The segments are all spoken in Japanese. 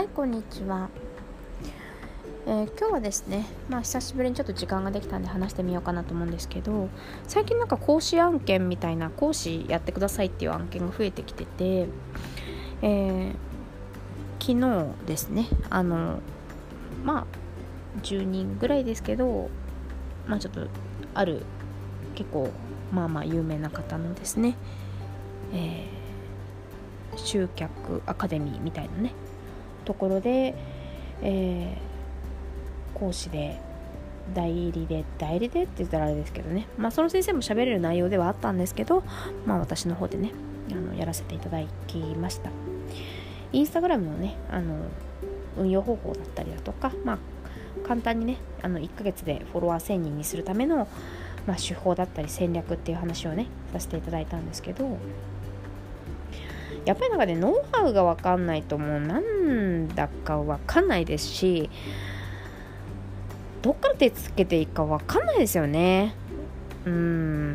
はいこんにちは、えー、今日はですねまあ久しぶりにちょっと時間ができたんで話してみようかなと思うんですけど最近なんか講師案件みたいな講師やってくださいっていう案件が増えてきてて、えー、昨日ですねあのまあ10人ぐらいですけどまあちょっとある結構まあまあ有名な方のですね、えー、集客アカデミーみたいなねところで、えー、講師で代理で代理でって言ったらあれですけどね、まあ、その先生も喋れる内容ではあったんですけど、まあ、私の方でねあのやらせていただきました。インスタグラムのねあの運用方法だったりだとか、まあ、簡単にねあの1ヶ月でフォロワー1000人にするための、まあ、手法だったり戦略っていう話をねさせていただいたんですけどやっぱりなんかねノウハウが分かんないともうなんだか分かんないですしどっから手つけていいか分かんないですよね。うん。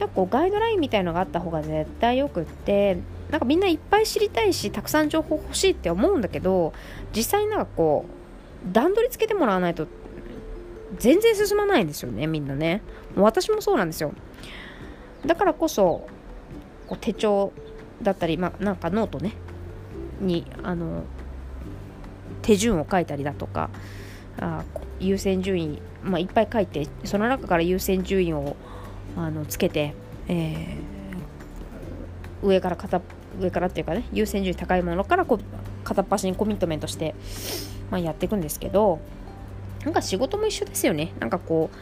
なんかこうガイドラインみたいのがあった方が絶対よくってなんかみんないっぱい知りたいしたくさん情報欲しいって思うんだけど実際なんかこう段取りつけてもらわないと全然進まないんですよねみんなね。私もそうなんですよ。だからこそこう手帳だったり、まあ、なんかノートねにあの手順を書いたりだとかあ優先順位、まあ、いっぱい書いてその中から優先順位をあのつけて、えー、上から片上からっていうかね優先順位高いものからこう片っ端にコミットメントして、まあ、やっていくんですけどなんか仕事も一緒ですよね。なんかこう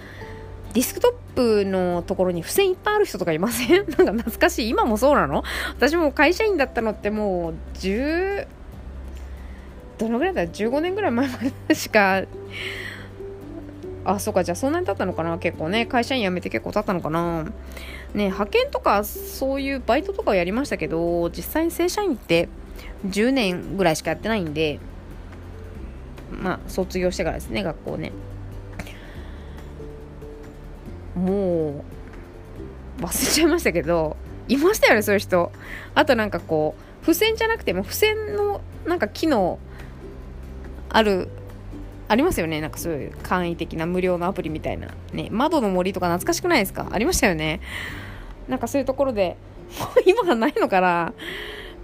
ディスクトップのところに付箋いっぱいある人とかいません？なんか懐かしい。今もそうなの？私も会社員だったのってもう10、どのぐらいだ ?15 年ぐらい前までしか、あ、そうか、じゃあそんなに経ったのかな？結構ね。会社員辞めて結構経ったのかな？ね、派遣とかそういうバイトとかをやりましたけど、実際に正社員って10年ぐらいしかやってないんで、まあ、卒業してからですね、学校ね。もう忘れちゃいましたけどいましたよねそういう人。あとなんかこう付箋じゃなくても付箋のなんか機能あるありますよね。なんかそういう簡易的な無料のアプリみたいな。ね窓の森とか懐かしくないですか？ありましたよね。なんかそういうところでもう今はないのかな？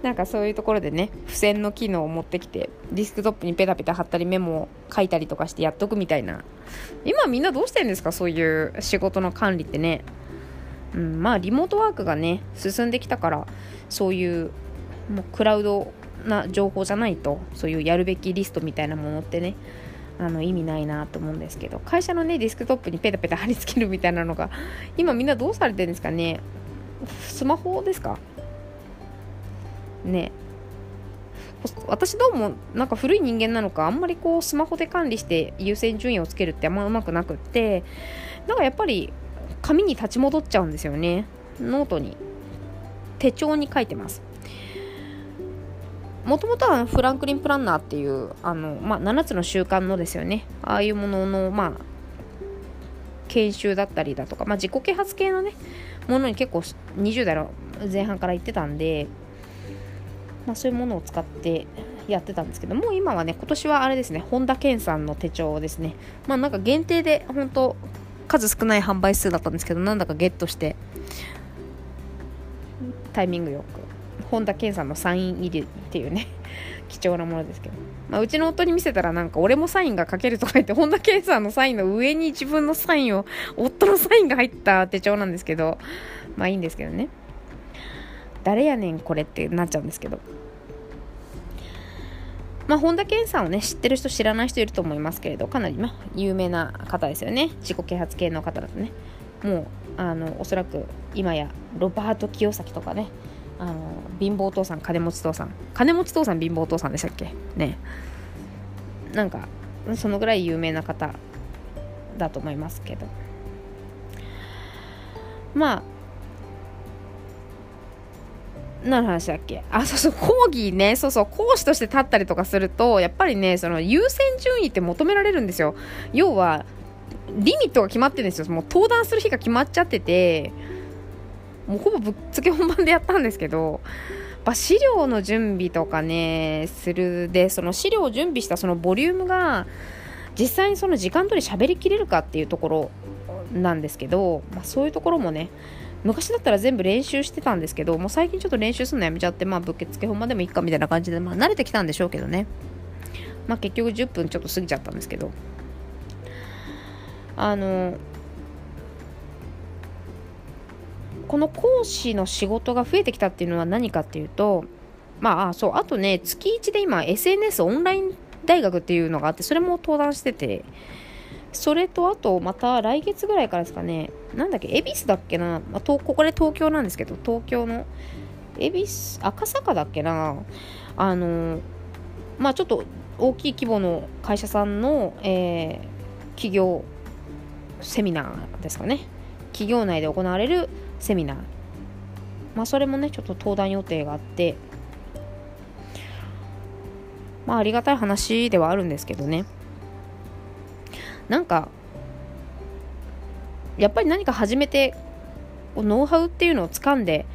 なんかそういうところでね付箋の機能を持ってきてディスクトップにペタペタ貼ったりメモを書いたりとかしてやっとくみたいな。今みんなどうしてんですか？そういう仕事の管理ってね。うんまあリモートワークがね進んできたからそういうもうクラウドな情報じゃないとそういうやるべきリストみたいなものってねあの意味ないなと思うんですけど会社のねディスクトップにペタペタ貼り付けるみたいなのが今みんなどうされてるんですかね？スマホですか？ね。私どうもなんか古い人間なのかあんまりこうスマホで管理して優先順位をつけるってあんまうまくなくってなんかやっぱり紙に立ち戻っちゃうんですよね。ノートに。手帳に書いてます。もともとはフランクリン・プランナーっていうあの、まあ、7つの習慣のですよね。ああいうもののまあ研修だったりだとか、まあ、自己啓発系のねものに結構20代の前半から行ってたんでまあ、そういうものを使ってやってたんですけどもう今はね今年はあれですね本田健さんの手帳ですね。まあなんか限定で本当数少ない販売数だったんですけどなんだかゲットしてタイミングよく本田健さんのサイン入りっていうね 貴重なものですけど、まあ、うちの夫に見せたらなんか俺もサインが書けるとか言って本田健さんのサインの上に自分のサインを夫のサインが入った手帳なんですけどまあいいんですけどね。誰やねんこれってなっちゃうんですけどまあ、本田健さんをね、知ってる人、知らない人いると思いますけれど、かなり、ま有名な方ですよね。自己啓発系の方だとね。もう、あの、おそらく、今や、ロバート清崎とかね、あの、貧乏父さん、金持ち父さん。金持ち父さん、貧乏父さんでしたっけ？ね。なんか、そのぐらい有名な方だと思いますけど。まあ、何の話だっけ？あ、そうそう、講義ね、そうそう、講師として立ったりとかすると、やっぱりね、その優先順位って求められるんですよ。要は、リミットが決まってるんですよ。もう登壇する日が決まっちゃってて、もうほぼぶっつけ本番でやったんですけど、ぱ資料の準備とかねするでその資料を準備したそのボリュームが実際にその時間通り喋りきれるかっていうところなんですけど、まあ、そういうところもね昔だったら全部練習してたんですけどもう最近ちょっと練習するのやめちゃってまあぶっけつけ本番でもいいかみたいな感じで、まあ、慣れてきたんでしょうけどね。まあ結局10分ちょっと過ぎちゃったんですけど。あのこの講師の仕事が増えてきたっていうのは何かっていうとまあそうあとね月1で今 SNS オンライン大学っていうのがあってそれも登壇しててそれとあとまた来月ぐらいからですかね。なんだっけ恵比寿だっけな、まあ、ここで東京なんですけど東京の。恵比寿赤坂だっけな。あのまあちょっと大きい規模の会社さんの、えー、企業セミナーですかね。企業内で行われるセミナー。まあそれもねちょっと登壇予定があって。まあありがたい話ではあるんですけどね。なんかやっぱり何か始めてノウハウっていうのを掴んで、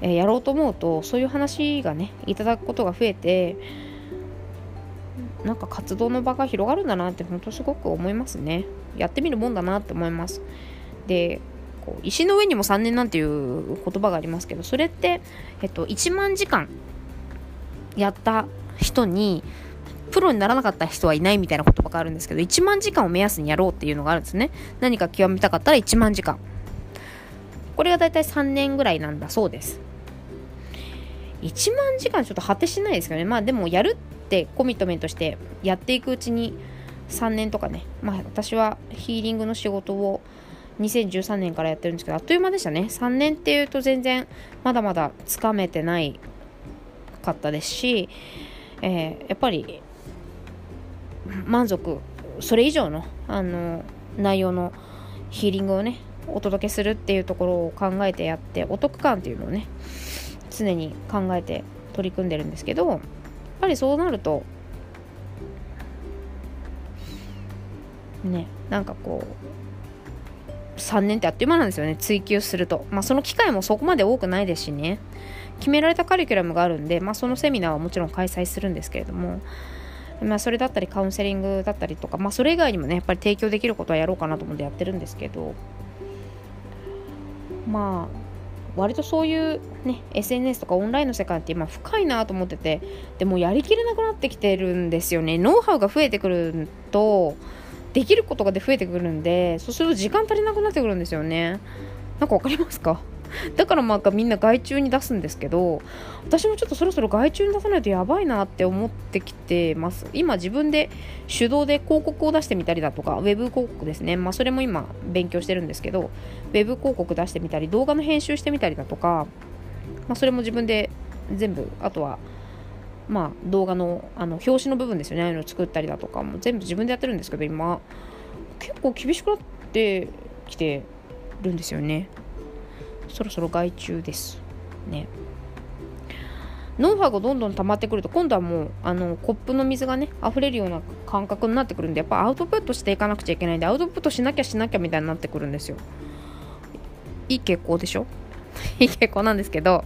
えー、やろうと思うとそういう話がねいただくことが増えてなんか活動の場が広がるんだなって本当すごく思いますね。やってみるもんだなって思います。でこう石の上にも3年なんていう言葉がありますけどそれって、えっと、1万時間やった人にプロにならなかった人はいないみたいな言葉があるんですけど1万時間を目安にやろうっていうのがあるんですね。何か極めたかったら1万時間。これがだいたい3年ぐらいなんだそうです。1万時間ちょっと果てしないですけどね。まあでもやるってコミットメントしてやっていくうちに3年とかね。まあ私はヒーリングの仕事を2013年からやってるんですけどあっという間でしたね。3年っていうと全然まだまだつかめてないかったですし、えー、やっぱり満足。それ以上のあの内容のヒーリングをねお届けするっていうところを考えてやってお得感っていうのをね常に考えて取り組んでるんですけどやっぱりそうなるとねなんかこう3年ってあっという間なんですよね追求すると。まあその機会もそこまで多くないですしね。決められたカリキュラムがあるんで、まあ、そのセミナーはもちろん開催するんですけれどもまあ、それだったりカウンセリングだったりとか、まあ、それ以外にもねやっぱり提供できることはやろうかなと思ってやってるんですけどまあ割とそういうね SNS とかオンラインの世界って今深いなと思っててでもやりきれなくなってきてるんですよね。ノウハウが増えてくるとできることがで増えてくるんでそうすると時間足りなくなってくるんですよね。なんか分かりますか？だからまあみんな外注に出すんですけど私もちょっとそろそろ外注に出さないとやばいなって思ってきてます。今自分で手動で広告を出してみたりだとかウェブ広告ですね。まあそれも今勉強してるんですけどウェブ広告出してみたり動画の編集してみたりだとか、まあ、それも自分で全部あとはまあ動画のあの表紙の部分ですよね。ああいうのを作ったりだとかも全部自分でやってるんですけど今。結構厳しくなってきてるんですよね。そろそろ外注です。ね。ノウハウがどんどん溜まってくると今度はもうあのコップの水がね溢れるような感覚になってくるんでやっぱアウトプットしていかなくちゃいけないんでアウトプットしなきゃしなきゃみたいになってくるんですよ。いい傾向でしょ？いい傾向なんですけどや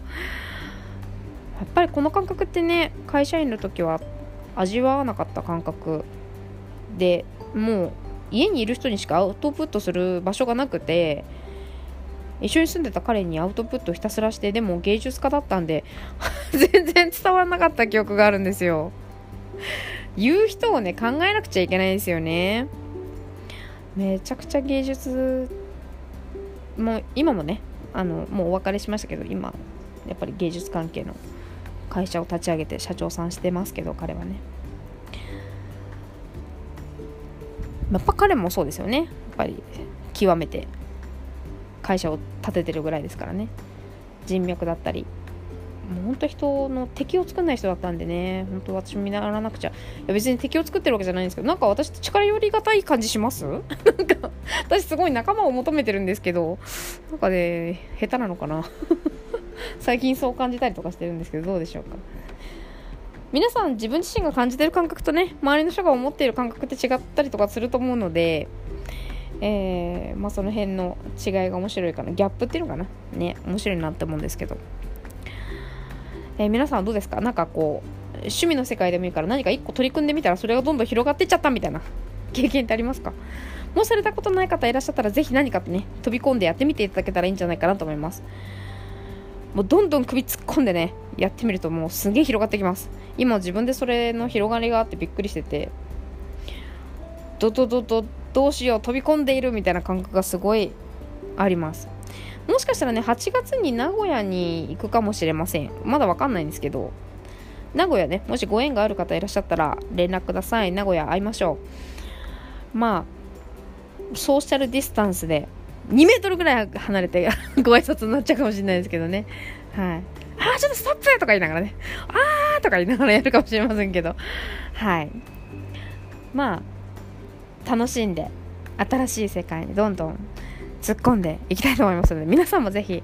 っぱりこの感覚ってね会社員の時は味わわなかった感覚でもう家にいる人にしかアウトプットする場所がなくて一緒に住んでた彼にアウトプットひたすらしてでも芸術家だったんで 全然伝わらなかった記憶があるんですよ。言う人をね考えなくちゃいけないですよね。めちゃくちゃ芸術もう今もねあのもうお別れしましたけど今やっぱり芸術関係の会社を立ち上げて社長さんしてますけど彼はね。やっぱ彼もそうですよね。やっぱり極めて。会社を立ててるぐらいですからね。人脈だったり。もう本当人の敵を作んない人だったんでね。本当私も見習わなくちゃ。いや別に敵を作ってるわけじゃないんですけどなんか私力寄りがたい感じします？なんか私すごい仲間を求めてるんですけどなんかね下手なのかな？最近そう感じたりとかしてるんですけどどうでしょうか？皆さん自分自身が感じてる感覚とね周りの人が思っている感覚って違ったりとかすると思うのでえー、まあ、その辺の違いが面白いかな。ギャップっていうのかな。ね面白いなって思うんですけど。えー、皆さんはどうですか？なんかこう趣味の世界でもいいから何か一個取り組んでみたらそれがどんどん広がっていっちゃったみたいな経験ってありますか？もしされたことない方いらっしゃったらぜひ何かってね飛び込んでやってみていただけたらいいんじゃないかなと思います。もうどんどん首突っ込んでねやってみるともうすげえ広がってきます。今自分でそれの広がりがあってびっくりしてて。ドドドドどうしよう飛び込んでいるみたいな感覚がすごいあります。もしかしたらね8月に名古屋に行くかもしれません。まだわかんないんですけど名古屋ねもしご縁がある方いらっしゃったら連絡ください。名古屋会いましょう。まあソーシャルディスタンスで2メートルぐらい離れて ご挨拶になっちゃうかもしれないですけどね。はい。ああちょっとストップとか言いながらね。あーとか言いながらやるかもしれませんけど。はい。まあ楽しんで新しい世界にどんどん突っ込んでいきたいと思いますので皆さんもぜひ、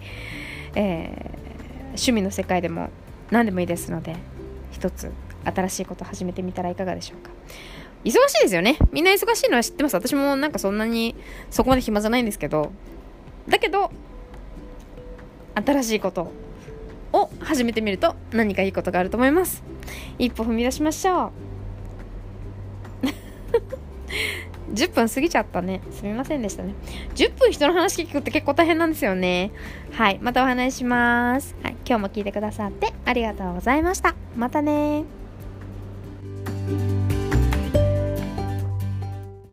えー、趣味の世界でも何でもいいですので一つ新しいこと始めてみたらいかがでしょうか。忙しいですよね。みんな忙しいのは知ってます。私もなんかそんなにそこまで暇じゃないんですけどだけど新しいことを始めてみると何かいいことがあると思います。一歩踏み出しましょう。10分過ぎちゃったね。すみませんでしたね。10分人の話聞くって結構大変なんですよね。はい。またお話しします。はい。今日も聞いてくださってありがとうございました。またね